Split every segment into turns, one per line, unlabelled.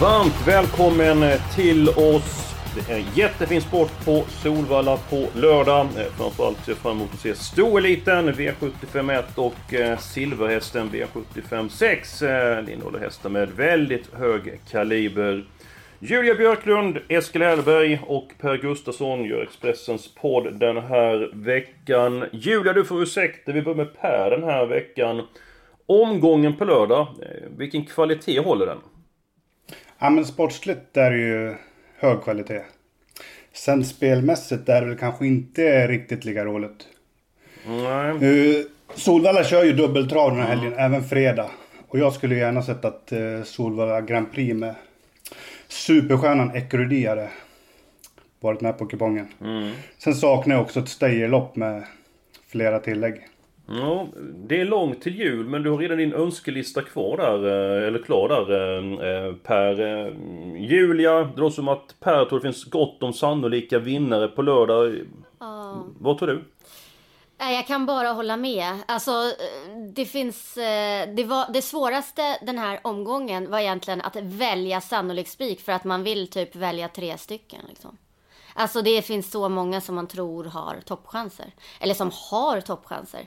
Varmt välkommen till oss. Det är jättefin sport på Solvalla på lördag. Eh, framförallt ser jag fram emot att se Stoeliten V751 och eh, Silverhästen V75 6. Eh, det innehåller hästar med väldigt hög kaliber. Julia Björklund, Eskil Hellberg och Per Gustafsson gör Expressens podd den här veckan. Julia, du får ursäkta, vi börjar med Per den här veckan. Omgången på lördag, vilken kvalitet håller den?
Ja men sportsligt är det ju hög kvalitet. Sen spelmässigt är det väl kanske inte riktigt lika roligt.
Nej.
Uh, Solvalla kör ju dubbeltrav den här helgen, mm. även fredag. Och jag skulle gärna sett att uh, Solvalla Grand Prix med superstjärnan Ekurudi hade varit med på kupongen.
Mm.
Sen saknar jag också ett Steijerlopp med flera tillägg.
Ja, det är långt till jul men du har redan din önskelista kvar där, eh, eller klar där eh, Per. Eh, Julia, det låter som att Per tror det finns gott om sannolika vinnare på lördag.
Ja.
Vad tror du?
Jag kan bara hålla med. Alltså, det finns... Det, var, det svåraste den här omgången var egentligen att välja sannolik spik för att man vill typ välja tre stycken. Liksom. Alltså det finns så många som man tror har toppchanser. Eller som har toppchanser.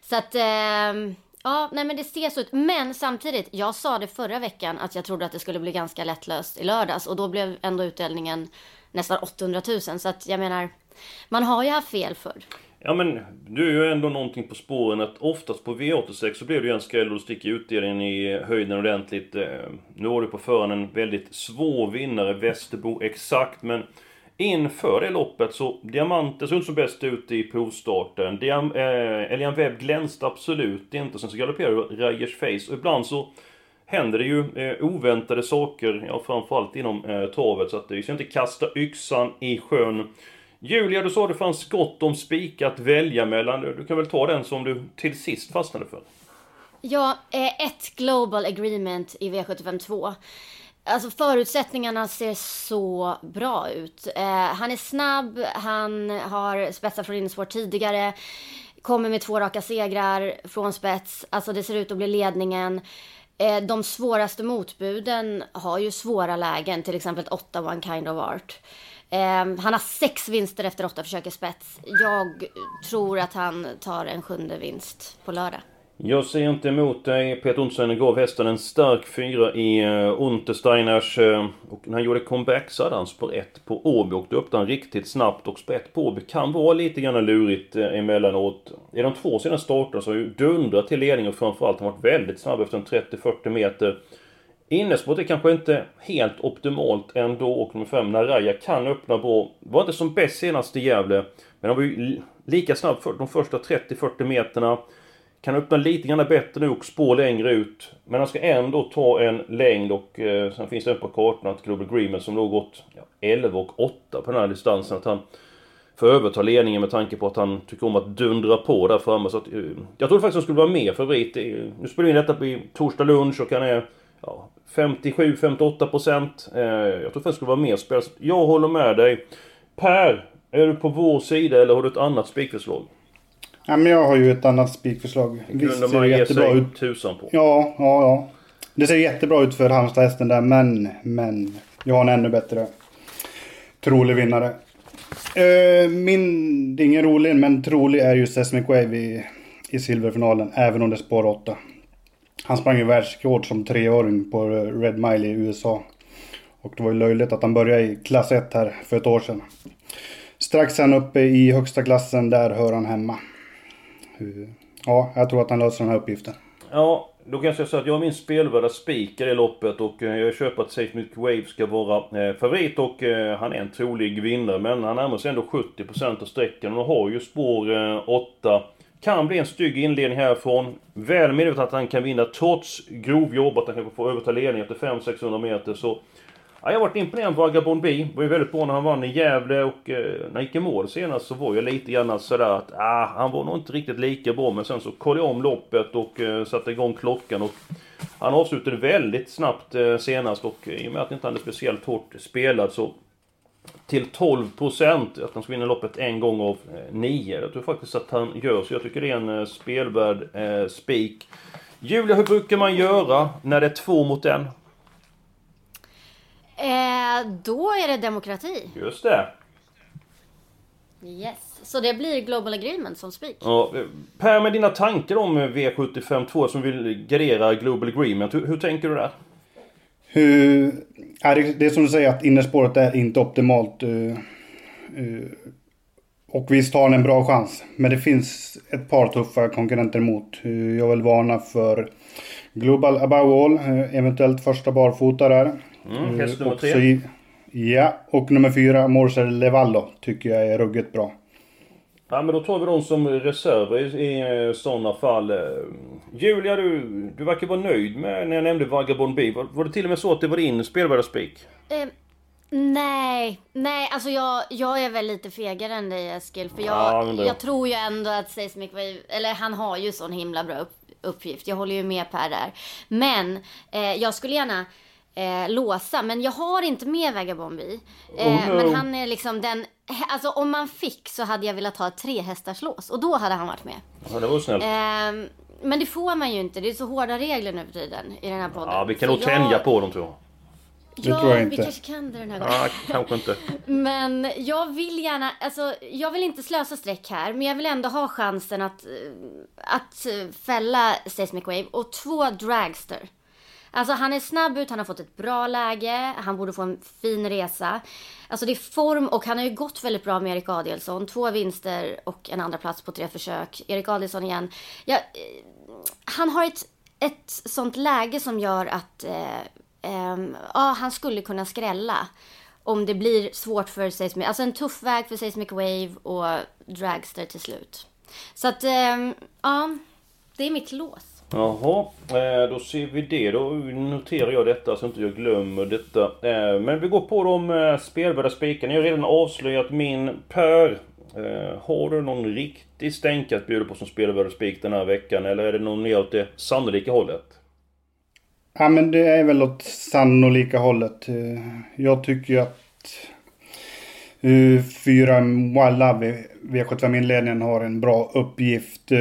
Så att, eh, ja, nej men det ser så ut. Men samtidigt, jag sa det förra veckan att jag trodde att det skulle bli ganska lättlöst i lördags. Och då blev ändå utdelningen nästan 800 000. Så att jag menar, man har ju haft fel förr.
Ja men, du är ju ändå någonting på spåren att oftast på V86 så blir det ju en skräll och du sticker utdelningen i höjden ordentligt. Eh, nu har du på förhand en väldigt svår vinnare, Västerbo exakt, men Inför det loppet så Diamanter såg inte som bäst ut i provstarten. Diam, eh, Elian Webb glänste absolut inte. Sen så galopperade Rajers Face. Och ibland så händer det ju eh, oväntade saker. Ja, framförallt inom eh, travet. Så att vi ska inte kasta yxan i sjön. Julia, du sa att det fanns gott om spik att välja mellan. Du kan väl ta den som du till sist fastnade för?
Ja, eh, ett Global Agreement i V75 2. Alltså förutsättningarna ser så bra ut. Eh, han är snabb, han har spetsat från innerspår tidigare. Kommer med två raka segrar från spets. Alltså det ser ut att bli ledningen. Eh, de svåraste motbuden har ju svåra lägen, till exempel 8 One Kind of Art. Eh, han har sex vinster efter åtta försök i spets. Jag tror att han tar en sjunde vinst på lördag.
Jag ser inte emot dig. Peter Ontsen gav hästen en stark fyra i uh, Untersteiners. Uh, och när han gjorde comeback så hade han spår 1 på Åby och då öppnade han riktigt snabbt. Och spår 1 på Åby kan vara lite grann lurigt uh, emellanåt. I de två senaste starterna så har ju dundrat till ledning och framförallt har varit väldigt snabb efter en 30-40 meter. Innespåret är kanske inte helt optimalt ändå och nummer 5 Naraya kan öppna bra. Var inte som bäst senast i Gävle. Men han var ju lika snabb för de första 30-40 meterna. Kan öppna lite grann bättre nu och spå längre ut. Men han ska ändå ta en längd och eh, sen finns det på kartan att Global Agreement som låg gått ja, 11 och 8 på den här distansen. Att han får överta ledningen med tanke på att han tycker om att dundra på där framme. Så att, eh, jag trodde faktiskt att han skulle vara mer favorit. Nu spelar vi in detta på torsdag lunch och han är ja, 57-58 procent. Eh, jag trodde faktiskt skulle vara mer spelare. Jag håller med dig. Per, är du på vår sida eller har du ett annat spikförslag?
Ja, men jag har ju ett annat spikförslag.
Visst ser det jättebra ut. tusan på.
Ja, ja, ja. Det ser jättebra ut för Halmstad-hästen där, men, men. Jag har en ännu bättre trolig vinnare. Uh, min, det är ingen rolig, men trolig är ju Sesmic Wave i, i silverfinalen, även om det är spår 8. Han sprang ju världsrekord som treåring på Red Mile i USA. Och det var ju löjligt att han började i klass 1 här för ett år sedan. Strax han uppe i högsta klassen, där hör han hemma. Ja, jag tror att han löser den här uppgiften.
Ja, då kan jag säga så att jag har min spelvärda spikar i loppet och eh, jag köper att Safe Milk Wave ska vara eh, favorit och eh, han är en trolig vinnare. Men han närmar sig ändå 70% av sträckan och har ju spår eh, 8 Kan bli en stygg inledning härifrån. Väl medveten att han kan vinna trots grovjobb, att han kan få överta ledningen efter 500-600 meter. Så Ja, jag har varit imponerad på Agabon B. var ju väldigt bra när han vann i Gävle och eh, när han gick i mål senast så var jag lite grann sådär att ah, han var nog inte riktigt lika bra. Men sen så kollade jag om loppet och eh, satte igång klockan och han avslutade väldigt snabbt eh, senast och eh, i och med att han inte hade speciellt hårt spelad så till 12 procent att han ska vinna loppet en gång av eh, nio. Jag tror faktiskt att han gör så. Jag tycker det är en eh, spelvärd eh, spik. Julia, hur brukar man göra när det är två mot en?
Eh, då är det demokrati.
Just det.
Yes. Så det blir Global Agreement som spik.
Ja, per, med dina tankar om V752 som vill gardera Global Agreement, hur, hur tänker du där?
Hur, är det, det är som du säger att innerspåret är inte optimalt. Uh, uh, och visst har han en bra chans. Men det finns ett par tuffa konkurrenter emot. Uh, jag vill varna för Global Above All, eventuellt första barfota där.
Mm, häst nummer tre.
Ja, och nummer fyra, Morser Levallo, tycker jag är ruggigt bra.
Ja men då tar vi dem som reserver i, i sådana fall. Julia, du, du verkar vara nöjd med när jag nämnde Vagabond B. Var, var det till och med så att det var din spelvärda spik?
Eh, nej, nej alltså jag, jag är väl lite fegare än dig Eskil. För jag, ja, jag tror ju ändå att Seismic Wave, eller han har ju sån himla bra upp, uppgift. Jag håller ju med Per där. Men eh, jag skulle gärna eh, låsa. Men jag har inte med Vagabombi. Eh, oh no. Men han är liksom den... Alltså om man fick så hade jag velat ha ett trehästarslås. Och då hade han varit med.
Ja, det var snällt.
Eh, men det får man ju inte. Det är så hårda regler nu för tiden i den här podden.
Ja, vi kan nog tänja jag... på dem tror jag.
Det ja, tror jag
inte. vi kanske kan det den här gången.
Ja, kanske inte.
men jag vill gärna, alltså jag vill inte slösa streck här, men jag vill ändå ha chansen att, att fälla Seismic Wave och två Dragster. Alltså han är snabb ut, han har fått ett bra läge, han borde få en fin resa. Alltså det är form och han har ju gått väldigt bra med Erik Adielsson. Två vinster och en andra plats på tre försök. Erik Adielsson igen. Ja, eh, han har ett, ett sånt läge som gör att eh, eh, ja, han skulle kunna skrälla. Om det blir svårt för Seismic, alltså en tuff väg för Seismic Wave och Dragster till slut. Så att, eh, ja, det är mitt lås.
Jaha, eh, då ser vi det. Då noterar jag detta så inte jag glömmer detta. Eh, men vi går på de eh, spelvärda spikarna. Jag har redan avslöjat min Per. Har du någon riktig stänk att bjuda på som spelvärda spik den här veckan? Eller är det någon mer åt det sannolika hållet?
Ja men det är väl åt sannolika hållet. Jag tycker ju att fyra Wild V75-inledningen har en bra uppgift.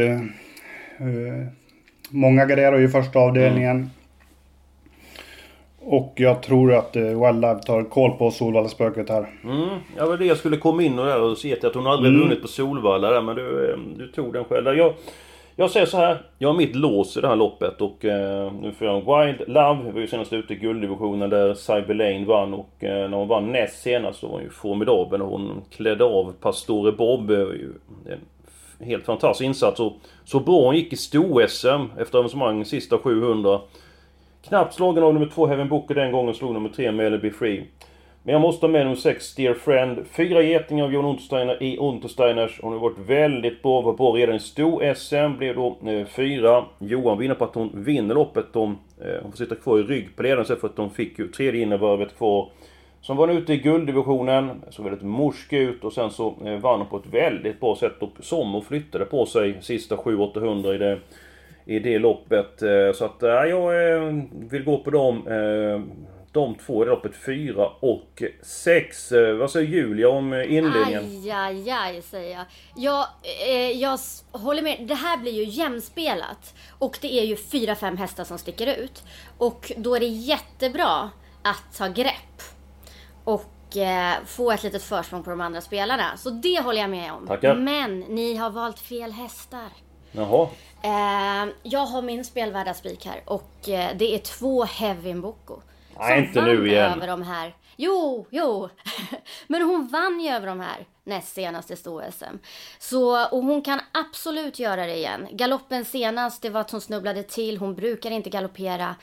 Många garderar ju första avdelningen. Mm. Och jag tror att Wild Live tar koll på Solvalla-spöket här.
Mm, ja, det var det jag skulle komma in och, där och se att hon aldrig mm. vunnit på Solvalla där, men du, eh, du tog den själv. Jag, jag säger så här. Jag har mitt lås i det här loppet och eh, nu får jag en Wild Love. Vi var ju senast ute i gulddivisionen där Cyber Lane vann och eh, när hon vann näst senast så var hon ju formidabel hon klädde av Pastore Bob. Eh, en helt fantastisk insats. Och så bra hon gick i sto-SM efter avancemang sista 700. Knappt slagen av nummer två Heaven Booker den gången, slog nummer tre Melody Be Free. Men jag måste ha med nummer 6, Dear Friend. Fyra getingar av John Untersteiner i Untersteiners. Hon har varit väldigt bra, var bra redan i sto-SM. Blev då eh, fyra. Johan vinner på att hon vinner loppet. De, eh, hon får sitta kvar i rygg på ledaren för att de fick ju tredje innevarvet kvar. Som var ute i gulddivisionen, såg väldigt morsk ut och sen så eh, vann hon på ett väldigt bra sätt och som flyttade på sig sista 700-800 i det, i det loppet. Eh, så att ja, jag vill gå på dem. De två i loppet 4 och 6. Vad säger Julia om inledningen?
Aj, aj, aj säger jag. Jag, eh, jag håller med. Det här blir ju jämspelat. Och det är ju 4-5 hästar som sticker ut. Och då är det jättebra att ta grepp och eh, få ett litet försprång på de andra spelarna. Så det håller jag med om.
Tackar.
Men ni har valt fel hästar.
Jaha.
Eh, jag har min spelvärda spik här och eh, det är två Heavy Mboko.
Nej, inte nu igen.
över de här. Jo, jo. Men hon vann ju över de här näst senast i sto-SM. Så, och hon kan absolut göra det igen. Galoppen senast, det var att hon snubblade till. Hon brukar inte galoppera.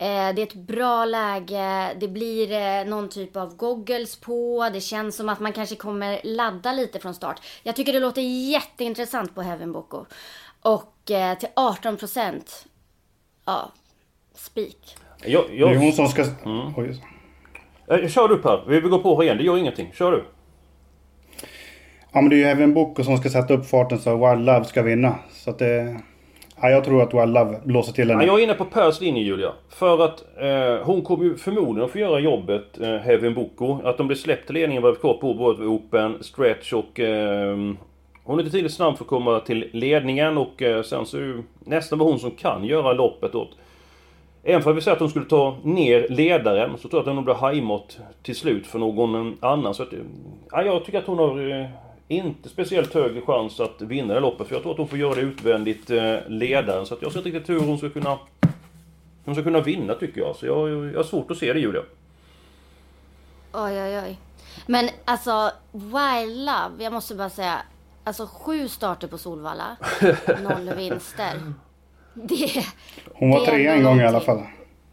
Eh, det är ett bra läge. Det blir eh, någon typ av goggles på. Det känns som att man kanske kommer ladda lite från start. Jag tycker det låter jätteintressant på Heaven Boko. Och eh, till 18 procent. Ja, spik.
Jag,
Det
jag,
är hon som ska...
Mm.
Oj.
Kör du Per. Vi vill gå på igen. Det gör ingenting. Kör du.
Ja men det är ju Heaven Boko som ska sätta upp farten så Wild Love ska vinna. Så att det... Ja, jag tror att Wild Love blåser till
Ja,
henne.
jag är inne på Pers linje Julia. För att eh, hon kommer ju förmodligen att få göra jobbet, eh, Heaven Boko. Att de blir släppt till ledningen var kvar på både Open, Stretch och... Eh, hon är inte tillräckligt snabb för att komma till ledningen och eh, sen så är det ju nästan hon som kan göra loppet åt. Även för att vi säger att hon skulle ta ner ledaren så tror jag att hon blir hajmått till slut för någon annan. Så att, eh, ja, jag tycker att hon har eh, inte speciellt hög chans att vinna det loppet. För jag tror att hon får göra det utvändigt eh, ledaren. Så att jag ser inte riktigt hur hon ska kunna... Hon ska kunna vinna tycker jag. Så jag, jag har svårt att se det Julia.
Oj, oj, oj. Men alltså, Wild Love, jag måste bara säga. Alltså sju starter på Solvalla. Noll vinster. Det,
Hon var
det
trea en gång i alla fall.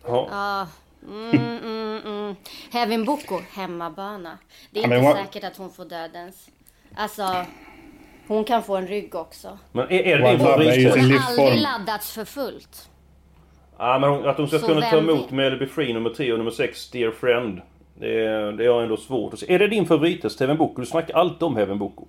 Ja.
Ja. Mm, mm, mm. Heaven Boko, hemmabana. Det är
Ja,
inte säkert att hon får dödens. Alltså, hon kan få en rygg också.
Men är, är det din
sin
Hon har aldrig laddats för fullt.
Ja, men hon, att hon ska
Så
kunna ta emot? Melody Free nummer 3 och nummer 6 Dear Friend. Det, är- det har ändå svårt att se. Är det din favorithäst Heaven Boko? Du snackar alltid om Heaven Boko.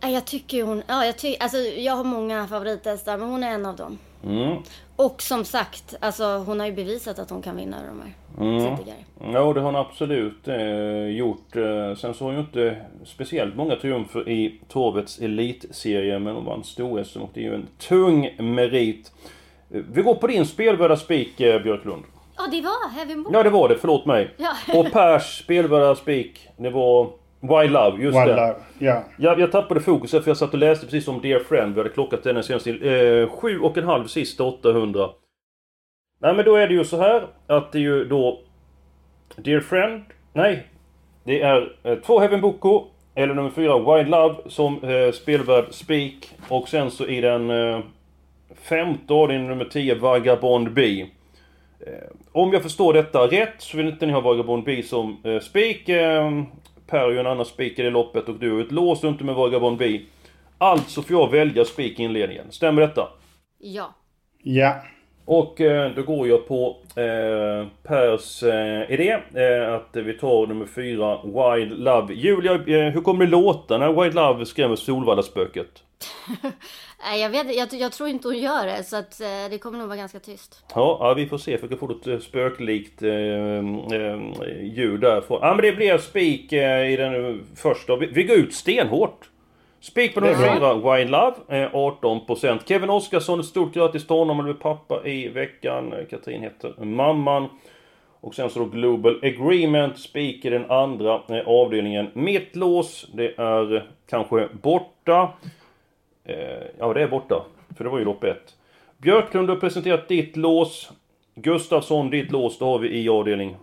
Jag tycker hon, ja jag tycker, alltså jag har många favorithästar men hon är en av dem.
Mm.
Och som sagt, alltså hon har ju bevisat att hon kan vinna de här tidigare.
Ja, det har hon absolut eh, gjort. Eh, sen så har hon ju inte speciellt många triumfer i Torvets elitserie, men hon vann stor och det är ju en tung merit. Eh, Vi går på din spelvärda spik, eh, Björklund.
Ja, det var Heaven Boko.
Ja, det var det. Förlåt mig.
Ja.
Och Pers spelvärda spik, det var Wild Love. Just
Wild
det.
Love, ja.
Jag, jag tappade fokuset för jag satt och läste precis om Dear Friend. Vi hade klockat den senast till eh, sju och en halv sista 800. Nej men då är det ju så här att det är ju då Dear Friend. Nej. Det är eh, två Heaven Boko. Eller nummer fyra Wild Love som eh, spelvärd Speak. Och sen så i den eh, femte avdelningen nummer 10 Vagabond B. Eh, om jag förstår detta rätt så vill inte ni ha Vagabond B som eh, spik. Per är ju en annan spik i det loppet och du har ett lås inte med Vagabond B. Alltså får jag välja spik i inledningen. Stämmer detta?
Ja.
Ja.
Och eh, då går jag på eh, Pers eh, idé. Eh, att vi tar nummer fyra Wild Love. Julia, eh, hur kommer det låta när Wild Love skrämmer Solvallaspöket?
Nej, jag vet jag, jag tror inte hon gör det så att eh, det kommer nog vara ganska tyst.
Ja, ja, vi får se. För jag får ett eh, spöklikt eh, eh, ljud därifrån. Ja, men det blir spik eh, i den eh, första. Vi, vi går ut stenhårt. Spik på nummer fyra, Wine Love, eh, 18%. Kevin Oskarsson, ett stort grattis till honom. Han blev pappa i veckan. Eh, Katrin heter mamman. Och sen så då Global Agreement, spik i den andra eh, avdelningen. Mitt lås, det är eh, kanske borta. Eh, ja, det är borta. För det var ju lopp ett. Björklund har presenterat ditt lås. Gustafsson, ditt lås. Det har vi i avdelning.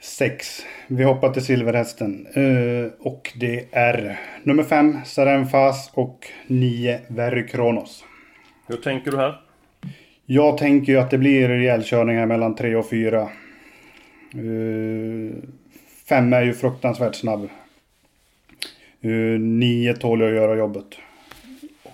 Sex. Vi hoppar till Silverhästen. Eh, och det är nummer fem Sarenfas och nio Verry Kronos.
Hur tänker du här?
Jag tänker ju att det blir rejäl körning här mellan tre och fyra. Eh, fem är ju fruktansvärt snabb. Uh, nio tål ju att göra jobbet.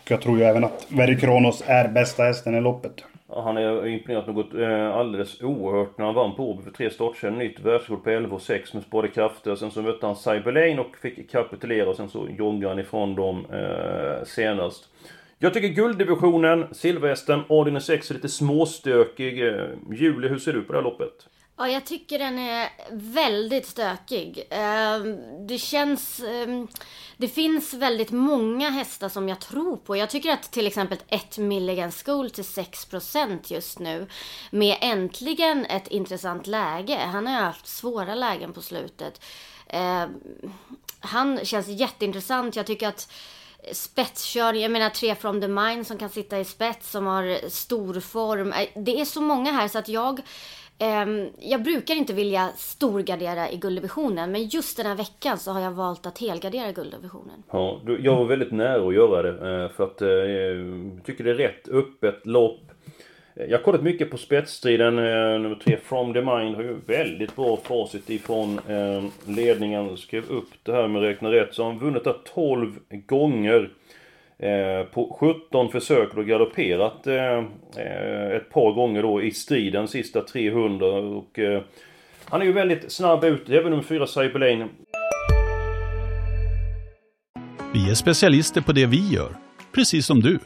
Och jag tror ju även att Verry Kronos är bästa hästen i loppet.
Ja, Han är imponerat något eh, alldeles oerhört när han vann på Åby för tre starter Nytt världsrekord på 11 och 6 med sparade krafter. Sen så mötte han Cyberlane och fick kapitulera och sen så joggade han ifrån dem eh, senast. Jag tycker gulddivisionen, silverhästen, avdelning 6 är lite småstökig. Eh, Julie, hur ser du på det här loppet?
Ja, jag tycker den är väldigt stökig. Ehm, det känns... Ehm, det finns väldigt många hästar som jag tror på. Jag tycker att till exempel ett Milligan School till 6% just nu. Med äntligen ett intressant läge. Han har ju haft svåra lägen på slutet. Ehm, han känns jätteintressant. Jag tycker att spetskörning, jag menar tre from the mine som kan sitta i spets som har stor form. Äh, det är så många här så att jag Ehm, jag brukar inte vilja storgardera i gulddivisionen men just den här veckan så har jag valt att helgardera gulddivisionen.
Ja, jag var väldigt nära att göra det. Eh, för att eh, jag tycker det är rätt öppet lopp. Eh, jag har kollat mycket på spetsstriden. Nummer tre, From the Mind, har ju väldigt bra facit ifrån ledningen. Skrev upp det här med räkna rätt. Så har han vunnit där 12 gånger. Eh, på 17 försök och galopperat eh, eh, ett par gånger då i striden sista 300 och han är ju väldigt snabb ut. Det är även nummer 4 Cyberlane.
Vi är specialister på det vi gör, precis som du.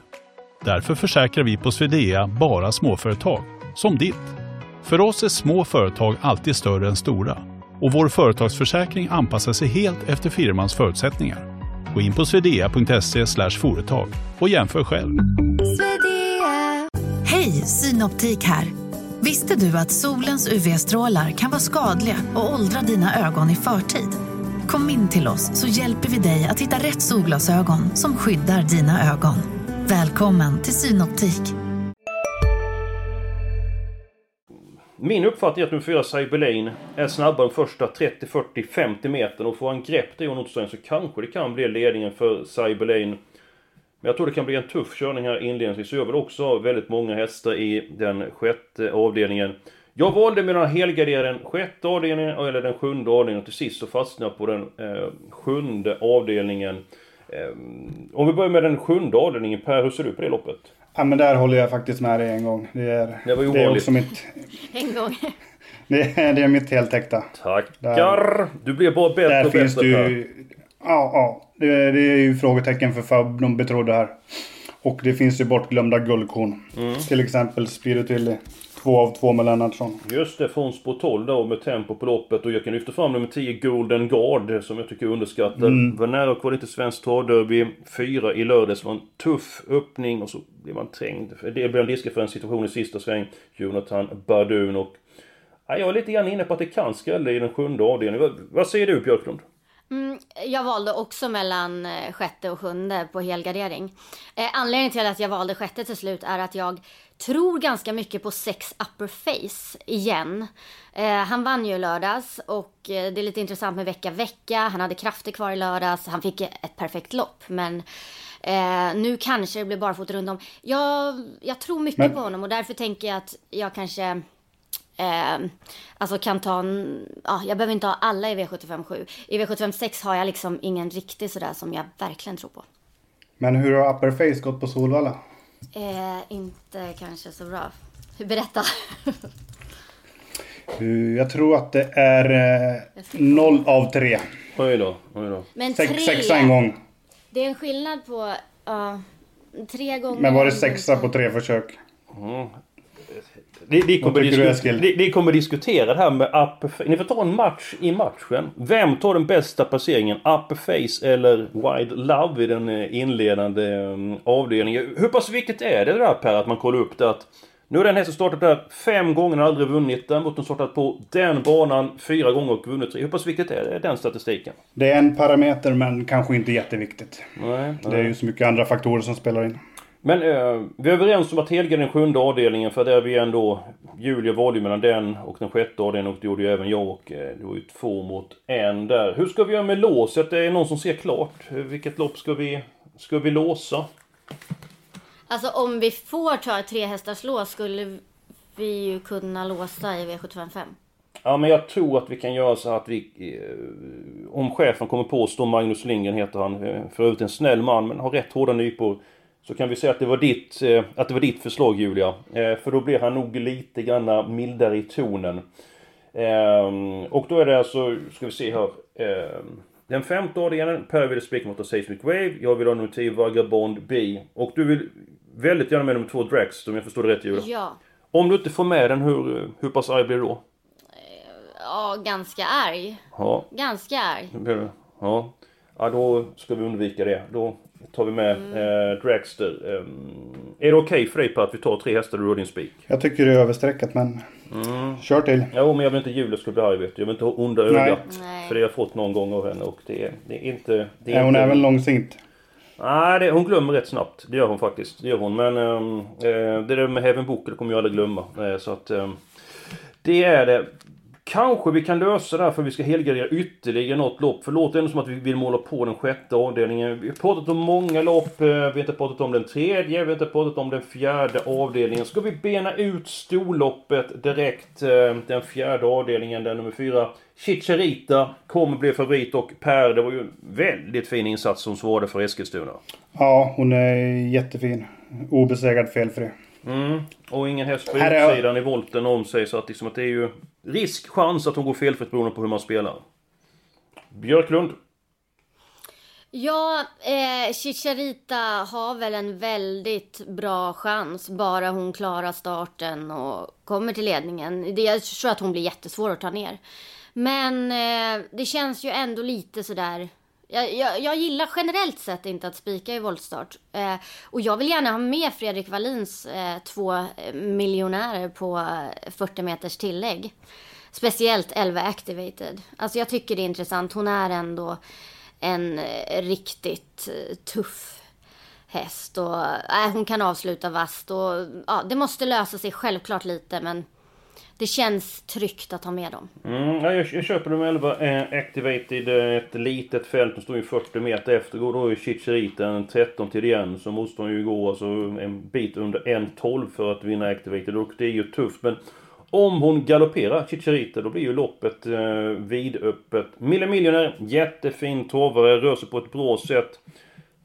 Därför försäkrar vi på Swedea bara småföretag, som ditt. För oss är små företag alltid större än stora och vår företagsförsäkring anpassar sig helt efter firmans förutsättningar. Gå in på swedea.se företag och jämför själv.
Hej, Synoptik här. Visste du att solens UV-strålar kan vara skadliga och åldra dina ögon i förtid? Kom in till oss så hjälper vi dig att hitta rätt solglasögon som skyddar dina ögon. Välkommen till Synoptik.
Min uppfattning är att nummer 4 Cyberlane är snabbare än första 30, 40, 50 metern och får han grepp det Johan Ottosson så kanske det kan bli ledningen för Cyberlane. Men jag tror det kan bli en tuff körning här inledningsvis. Så jag vill också ha väldigt många hästar i den sjätte avdelningen. Jag valde mellan att helgardera den sjätte avdelningen eller den sjunde avdelningen och till sist så fastnade jag på den eh, sjunde avdelningen. Eh, om vi börjar med den sjunde avdelningen, Per, hur ser du på det loppet?
Ja men där håller jag faktiskt med dig en gång. Det är,
Det var ju
det är också mitt...
En gång.
Det är, det är mitt heltäckta.
Tackar! Du blir bara bättre
Där
och
finns
bättre Per.
ju... Ja, ja. Det, det är ju frågetecken för FAB de betrodde här. Och det finns ju bortglömda guldkorn.
Mm.
Till exempel Spiritilli. Två av två med Lennartsson.
Just det, spår 12 då med tempo på loppet och jag kan lyfta fram nummer 10 Golden Guard som jag tycker är underskattad.
Mm.
Var nära kvar lite Svenskt Travderby. Fyra i lördags var en tuff öppning och så blev man trängd. Det blev en risk för en situation i sista sväng. Jonathan Bardun och... Ja, jag är lite grann inne på att det kan skrälla i den sjunde avdelningen. Vad, vad säger du Björklund?
Mm, jag valde också mellan eh, sjätte och sjunde på helgardering. Eh, anledningen till att jag valde sjätte till slut är att jag tror ganska mycket på sex upper face igen. Eh, han vann ju i lördags och eh, det är lite intressant med vecka vecka. Han hade krafter kvar i lördags. Han fick ett perfekt lopp men eh, nu kanske det blir barfota runt om. Jag, jag tror mycket
Men-
på honom och därför tänker jag att jag kanske Eh, alltså kan ta en, ja, jag behöver inte ha alla i V757. I V756 har jag liksom ingen riktig sådär som jag verkligen tror på.
Men hur har Upperface gått på Solvalla?
Eh, inte kanske så bra. Berätta.
Uh, Jag tror att det är eh, 0 av 3.
Oj då, oj då.
Men
Sex,
tre,
sexa en gång.
det är en skillnad på, ja, tre gånger.
Men var det sexa på tre försök?
Ni, ni, kommer
Vad tycker du,
disku-
Eskil?
ni, ni kommer diskutera det här med upper. Ni får ta en match i matchen. Vem tar den bästa placeringen? Upper face eller wide love i den eh, inledande eh, avdelningen? Hur pass viktigt är det där Per att man kollar upp det att nu är den hästen startat där fem gånger och aldrig vunnit. Däremot har den startat på den banan fyra gånger och vunnit tre. Hur pass viktigt är det, den statistiken?
Det är en parameter men kanske inte jätteviktigt.
Nej,
Det är ju så mycket andra faktorer som spelar in.
Men eh, vi är överens om att helga den sjunde avdelningen för där är vi ändå... Julia valde mellan den och den sjätte avdelningen och det gjorde ju även jag och eh, det var ju två mot en där. Hur ska vi göra med låset? Det är någon som ser klart. Vilket lopp ska vi... Ska vi låsa?
Alltså om vi får ta ett tre hästars lås skulle vi ju kunna låsa i V755.
Ja men jag tror att vi kan göra så att vi... Eh, om chefen kommer på stå Magnus Lindgren heter han. Eh, för övrigt en snäll man men har rätt hårda nypor. Så kan vi säga att det var ditt, eh, att det var ditt förslag Julia. Eh, för då blir han nog lite granna mildare i tonen. Ehm, och då är det alltså, ska vi se här. Ehm, den femte avdelningen, Per vill spika mot Seismic Wave. Jag vill ha nummer 10 Vagabond B. Och du vill väldigt gärna med nummer 2 Drax om jag förstår det rätt Julia.
Ja.
Om du inte får med den, hur, hur pass arg blir du då?
Ja, ganska arg.
Ja,
Ganska arg.
Ja. ja, då ska vi undvika det. Då tar vi med eh, Dragster. Ehm, är det okej för dig på att vi tar tre hästar har din spik?
Jag tycker det är överstreckat men... Kör till.
Jo, men jag vill inte Julia ska bli arg vet du. Jag vill inte ha onda
Nej.
ögat.
Nej.
För det har jag fått någon gång av henne och det, är- det är inte... Det
Är hon
inte...
även långsint?
Nej, det, hon glömmer rätt snabbt. Det gör hon faktiskt. Det gör hon. Men ehm, eh, det där med Heaven Book, det kommer jag aldrig glömma. Eh, så att... ehm, det är det. Kanske vi kan lösa det här för vi ska helgardera ytterligare något lopp. För det låter ändå som att vi vill måla på den sjätte avdelningen. Vi har pratat om många lopp. Eh, vi har inte pratat om den tredje. Vi har inte pratat om den fjärde avdelningen. Ska vi bena ut storloppet direkt? Eh, den fjärde avdelningen, den nummer fyra. Chicharita kommer bli favorit och Per, det var ju en väldigt fin insats som svarade för Eskilstuna.
Ja, hon är jättefin. Obesegrad felfri.
Mm. Och ingen häst på utsidan i volten om sig så att, liksom att det är ju risk, chans att hon går felfritt beroende på hur man spelar. Björklund.
Ja, eh, Chicharita har väl en väldigt bra chans bara hon klarar starten och kommer till ledningen. Det, jag tror att hon blir jättesvår att ta ner. Men eh, det känns ju ändå lite sådär... Jag, jag, jag gillar generellt sett inte att spika i voltstart. Eh, och jag vill gärna ha med Fredrik Wallins eh, två miljonärer på eh, 40 meters tillägg. Speciellt 11 activated. Alltså jag tycker det är intressant. Hon är ändå en eh, riktigt eh, tuff häst. Och, äh, hon kan avsluta vast. Och, ja, det måste lösa sig självklart lite men det känns tryggt att ha med dem.
Mm, ja, jag, jag köper nummer 11, eh, Activated, eh, ett litet fält. De står ju 40 meter efter. Går då i Chicheriten 13 till igen. Så måste hon ju gå alltså en bit under 1.12 för att vinna Activated. Och det är ju tufft. Men om hon galopperar Chicharita då blir ju loppet eh, vidöppet. Mille Millionaire, jättefin torvare, rör sig på ett bra sätt.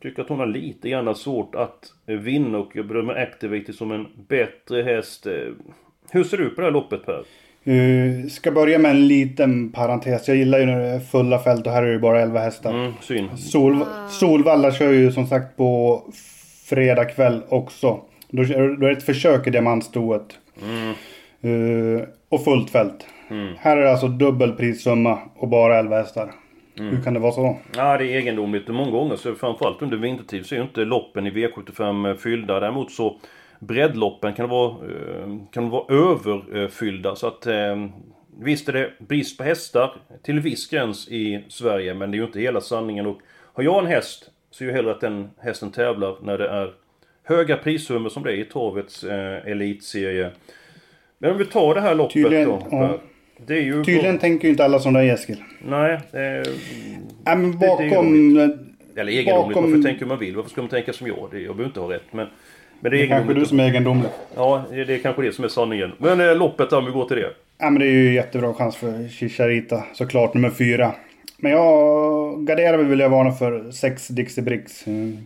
Tycker att hon har lite grann svårt att vinna och jag bedömer Activated som en bättre häst. Eh, hur ser du på det här loppet Per?
Uh, ska börja med en liten parentes. Jag gillar ju när det är fulla fält och här är det ju bara 11 hästar.
Mm, synd.
Sol, Solvalla kör ju som sagt på fredag kväll också. Då, då är det ett försök i diamantstoet. Eh, och fullt fält. Här är det alltså dubbel prissumma och bara 11 hästar. Hur kan det vara så?
Ja, det är egendomligt. Många gånger, så framförallt under vintertid, så är ju inte loppen i V75 fyllda. Däremot så breddloppen kan vara, eh, kan vara överfyllda. Så att eh, visst är det brist på hästar till viss gräns i Sverige, men det är ju inte hela sanningen. Och har jag en häst så är ju hellre att den hästen tävlar när det är höga prissummor som det är i torvets eh, elitserie. Men om vi tar det här loppet
Tydligen,
då.
ja.
Det är ju...
Tydligen tänker ju inte alla som dig Eskil.
Nej, eh,
Nej men
det är
bakom...
Eller egendomligt,
Bakom-
varför tänker man vill? Varför ska man tänka som jag? Det, jag behöver inte ha rätt. Men, men det är
Det är kanske du som är egendomlig.
Ja, det är kanske det som är sanningen. Men eh, loppet, om vi går till det.
Ja men det är ju jättebra chans för Chicharita. Såklart nummer fyra. Men jag garderar vill jag varna för 6 Dixie Bricks. Mm.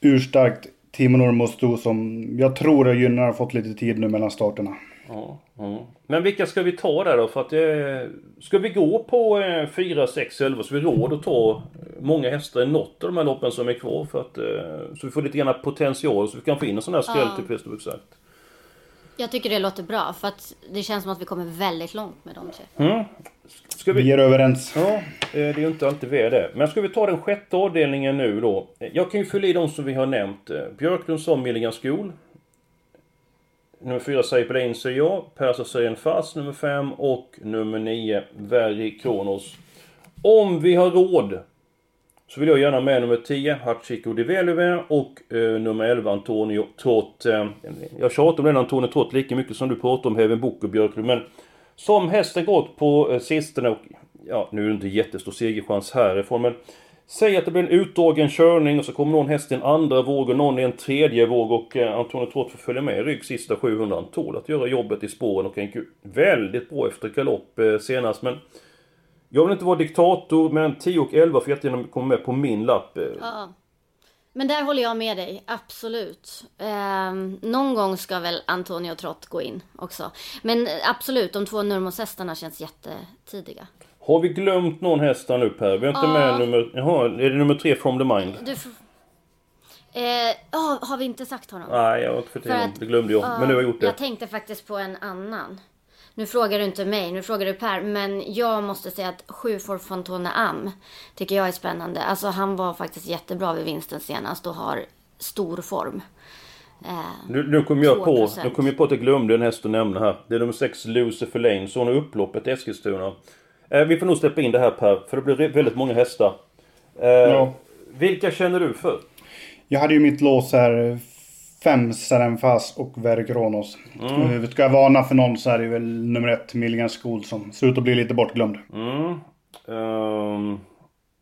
Urstarkt Timo Normosto som jag tror är gynnar har fått lite tid nu mellan starterna.
Ja, ja. Men vilka ska vi ta där då? För att, eh, ska vi gå på eh, 4, 6, 11 så vi råd att ta eh, många hästar i något av de här loppen som är kvar? För att, eh, så vi får lite grann potential så vi kan få in en sån här skräll till Christer Buxakt.
Jag tycker det låter bra för att det känns som att vi kommer väldigt långt med de tre.
Mm. Ska
Vi är överens.
Ja, eh, det är ju inte alltid vi är det. Men ska vi ta den sjätte avdelningen nu då? Jag kan ju fylla i de som vi har nämnt. Eh, Björklund sa Milligan Skol. Nummer 4, Seipelin, säger jag. Persa säger en fast nummer 5 och nummer 9, Verri Kronos. Om vi har råd så vill jag gärna med nummer 10 Hachiko Develuve och eh, nummer 11 Antonio Trott. Eh, jag tjatar om den Antonio Trott lika mycket som du pratar om Heaven Book och Björklund men som hästen gått på eh, sistone och ja, nu är det inte jättestor segerchans härifrån men Säg att det blir en utdragen körning och så kommer någon häst i en andra våg och någon i en tredje våg och eh, Antonio Trott får följa med i rygg sista 700. Han tål att göra jobbet i spåren och han gick ju väldigt bra efter galopp eh, senast men jag vill inte vara diktator men 10 och 11 får jättegärna komma med på min lapp. Eh.
Ja. Men där håller jag med dig, absolut. Eh, någon gång ska väl Antonio Trott gå in också. Men absolut, de två Nurmos-hästarna känns jättetidiga.
Har vi glömt någon häst här nu Per? Vi har inte med nummer... Jaha, är det nummer tre from the mind?
Du får... Eh, ja, har vi inte sagt honom?
Nej, jag har inte fått
att-
Det glömde jag.
Ja,
Men nu har jag gjort det.
Jag tänkte faktiskt på en annan. Nu frågar du inte mig, nu frågar du Per. Men jag måste säga att 7 for Fontone Am tycker jag är spännande. Alltså han var faktiskt jättebra vid vinsten senast och har stor form. Eh,
Nu, nu kom jag på,
2%.
nu kom jag på att jag glömde en häst att nämna här. Det är nummer 6, Lucifer Lane. Så hon har upploppet i Eskilstuna. Eh, vi får nog släppa in det här Per, för det blir väldigt många hästar. Eh,
Ja.
Vilka känner du för?
Jag hade ju mitt lås här fem Serenfas och Verkronos. Mm. Ska jag varna för någon så är det väl nummer ett, Milligan School, som ser ut att bli lite bortglömd.
Mm. Um,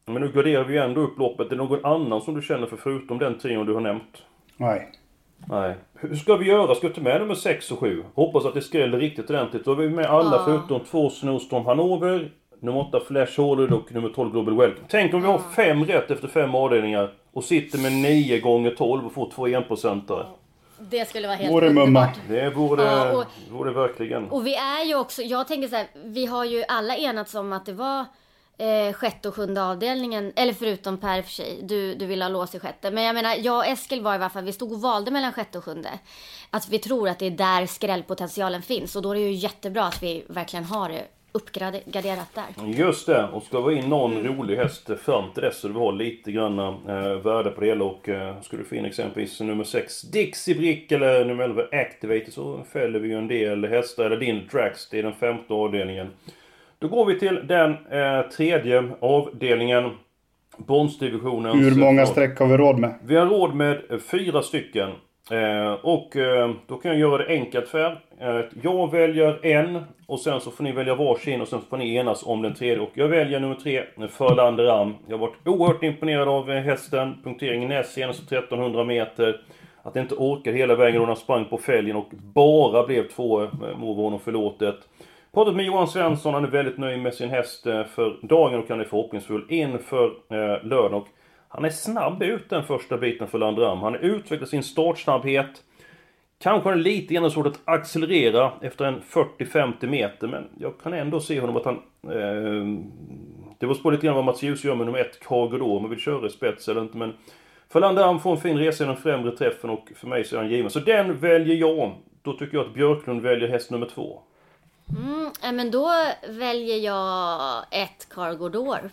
men nu graderar vi ju ändå upp loppet. Är det någon annan som du känner för förutom den trion du har nämnt?
Nej.
Nej. Hur ska vi göra? Ska vi ta med nummer 6 och 7? Hoppas att det skräller riktigt ordentligt. Då är vi med alla
Ja.
förutom två Snowstorm Hanover, nummer 8 Flash Hollywood och nummer 12 Global Welcome. Tänk om vi har fem rätt efter fem avdelningar och sitter med 9 gånger 12 och får två enprocentare.
Det skulle vara helt
Vore
underbart.
Det vore det,
Ja, och-
vore verkligen.
Och vi är ju också, jag tänker så här, vi har ju alla enats om att det var eh, sjätte och sjunde avdelningen, eller förutom Per i och för sig, du, du vill ha lås i sjätte. Men jag menar, jag och Eskil var i varje fall, vi stod och valde mellan sjätte och sjunde. Att vi tror att det är där skrällpotentialen finns och då är det ju jättebra att vi verkligen har det uppgraderat där.
Just det, och ska vi in någon rolig häst fram till dess så du har lite grann eh, värde på det hela och eh, skulle du få in exempelvis nummer 6 Dixie Brick eller nummer 11 Activator så fäller vi ju en del hästar, eller din Drax, det är den femte avdelningen. Då går vi till den eh, tredje avdelningen. Bronsdivisionen.
Hur många streck har vi råd med?
Vi har råd med eh, fyra stycken. Eh, och eh, då kan jag göra det enkelt för er. Eh, jag väljer en och sen så får ni välja varsin och sen får ni enas om den tredje. Och jag väljer nummer tre, Förlander Ram. Jag har varit oerhört imponerad av eh, hästen. Punkteringen näst senast 1300 meter. Att inte orka hela vägen då han sprang på fälgen och bara blev två, eh, må vara honom förlåtet. Pratat med Johan Svensson, han är väldigt nöjd med sin häst eh, för dagen och han är förhoppningsfull inför eh, lördag. Och Han är snabb ut den första biten för Landram. Han har utvecklat sin startsnabbhet. Kanske har lite grann svårt att accelerera efter en 40-50 meter, men jag kan ändå se honom att han... Eh, det var på lite grann vad Mats Ljus gör med nummer ett, då, om han vill köra i spets eller inte, men... För Landram får en fin resa i den främre träffen och för mig så är han given. Så den väljer jag. Då tycker jag att Björklund väljer häst nummer två.
Mm, ja, men då väljer jag ett Cargodor.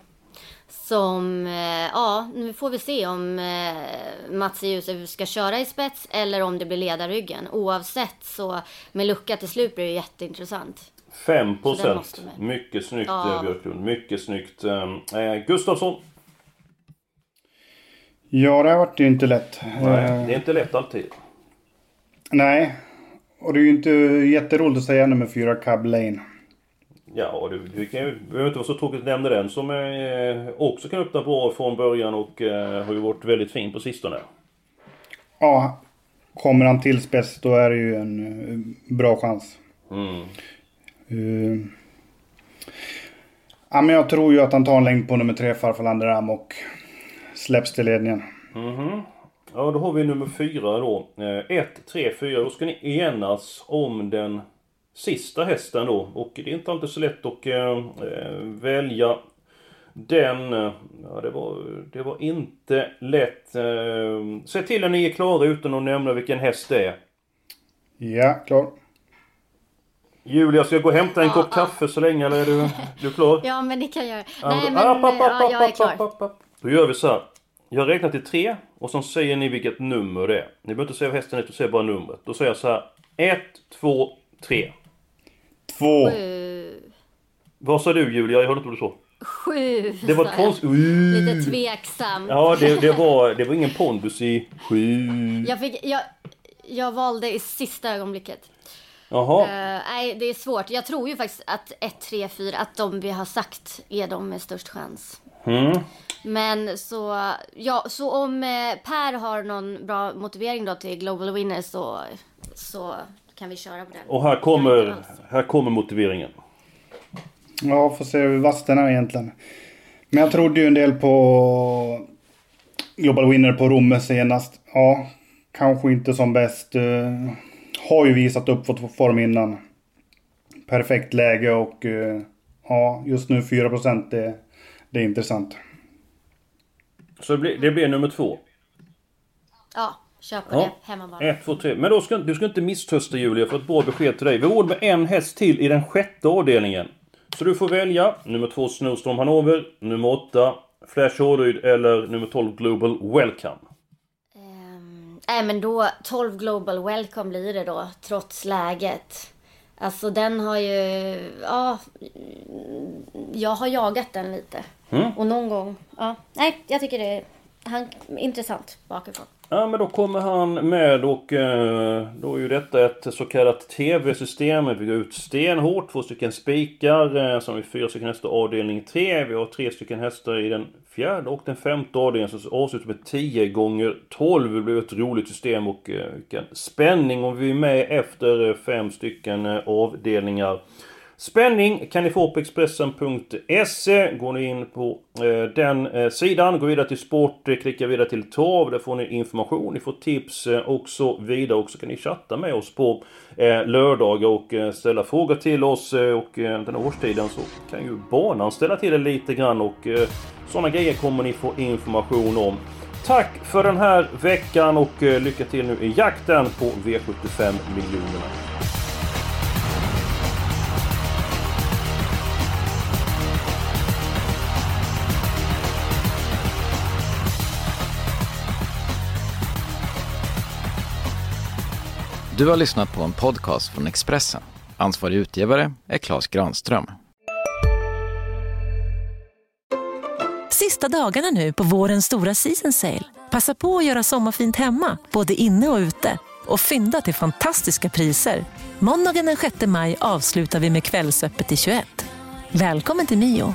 Som, eh, ja, nu får vi se om eh, Mats Djuse ska köra i spets eller om det blir ledarryggen. Oavsett så med lucka till slut blir det jätteintressant.
5
Så den
procent. Mycket snyggt
Ja.
eh, Björklund. Mycket snyggt. Eh, Gustafsson.
Ja, det har varit ju inte lätt.
Nej,
Eh,
det är inte lätt alltid.
nej. Och det är ju inte jätteroligt att säga nummer fyra, Cab Lane.
Ja, du, du kan ju, behöver inte vara så tråkigt att nämna den som eh, också kan öppna bra från början och eh, har ju varit väldigt fin på sistone.
Ja, kommer han till spets då är det ju en eh, bra chans.
Mm.
Eh, ja, men jag tror ju att han tar en längd på nummer tre, Farfar Landeram och släpps till ledningen.
Mhm. Ja, då har vi nummer fyra då. 1, 3, 4. Då ska ni enas om den sista hästen då. Och det är inte alltid så lätt att eh, eh, välja den. Ja, det var, det var inte lätt. Eh, se till att ni är klara utan att nämna vilken häst det är.
Ja, klar.
Julia, ska jag gå och hämta en
Ja,
kopp
ja.
kaffe så länge eller är du, du är klar?
Ja, men det kan jag göra.
Ja,
Nej,
då-
men
app, app,
ja,
app,
jag är
app,
klar.
app, app, app. Då gör vi så här. Jag räknar till tre och så säger ni vilket nummer det är. Ni behöver inte säga vad hästen heter, säger bara numret. Då säger jag så här. Ett, två, tre.
Två.
Sju.
Vad sa du Julia? Jag hörde inte vad du sa.
Sju.
Det var konstigt...
Lite tveksam.
Ja, det, det, var, det var ingen pondus i sju.
Jag, fick, jag, jag valde i sista ögonblicket.
Jaha.
Eh, nej, det är svårt. Jag tror ju faktiskt att 1, 3, 4, att de vi har sagt är de med störst chans.
Mm.
Men så, ja, så om eh, Per har någon bra motivering då till Global Winner så, så kan vi köra på den.
Och här kommer,
alls.
här kommer motiveringen.
Ja, får se hur vass den är egentligen. Men jag trodde ju en del på Global Winner på Romme senast. Ja, kanske inte som bäst. Eh, har ju visat upp fått form innan. Perfekt läge och eh, ja, just nu 4% det, det är intressant.
Så det blir, det blir nummer två.
Ja, kör på
Ja.
det. Hemma bara.
Ett, två, tre. Men då ska, du ska inte misströsta Julia för ett bra besked till dig. Vi har med en häst till i den sjätte avdelningen. Så du får välja nummer två Snowstorm Hanover, nummer åtta Flash Hårryd eller nummer 12 Global Welcome.
Ehm, Nej men då 12 Global Welcome blir det då, trots läget. Alltså den har ju, ja, jag har jagat den lite.
Mm.
Och någon gång, ja, nej jag tycker det är han, intressant bakifrån.
Ja men då kommer han med och eh, då är ju detta ett så kallat TV-system. Vi går ut stenhårt, två stycken spikar. Eh, som är fyra stycken hästar avdelning 3. Vi har tre stycken hästar i den fjärde och den femte avdelningen som avslutas med 10 gånger 12 Det blir ett roligt system och eh, vilken spänning om vi är med efter fem stycken eh, avdelningar. Spänning kan ni få på Expressen.se. Går ni in på eh, den eh, sidan, går vidare till sport, eh, klickar vidare till torv. Där får ni information, ni får tips eh, och så vidare. Och så kan ni chatta med oss på eh, lördagar och eh, ställa frågor till oss. Eh, och eh, den här årstiden så kan ju banan ställa till det lite grann och eh, sådana grejer kommer ni få information om. Tack för den här veckan och lycka till nu i jakten på V75 miljonerna.
Du har lyssnat på en podcast från Expressen. Ansvarig utgivare är Klas Granström.
Sista dagarna nu på vårens stora season sale. Passa på att göra sommarfint hemma, både inne och ute. Och fynda till fantastiska priser. Måndagen den 6 maj avslutar vi med Kvällsöppet i 21. Välkommen till Mio.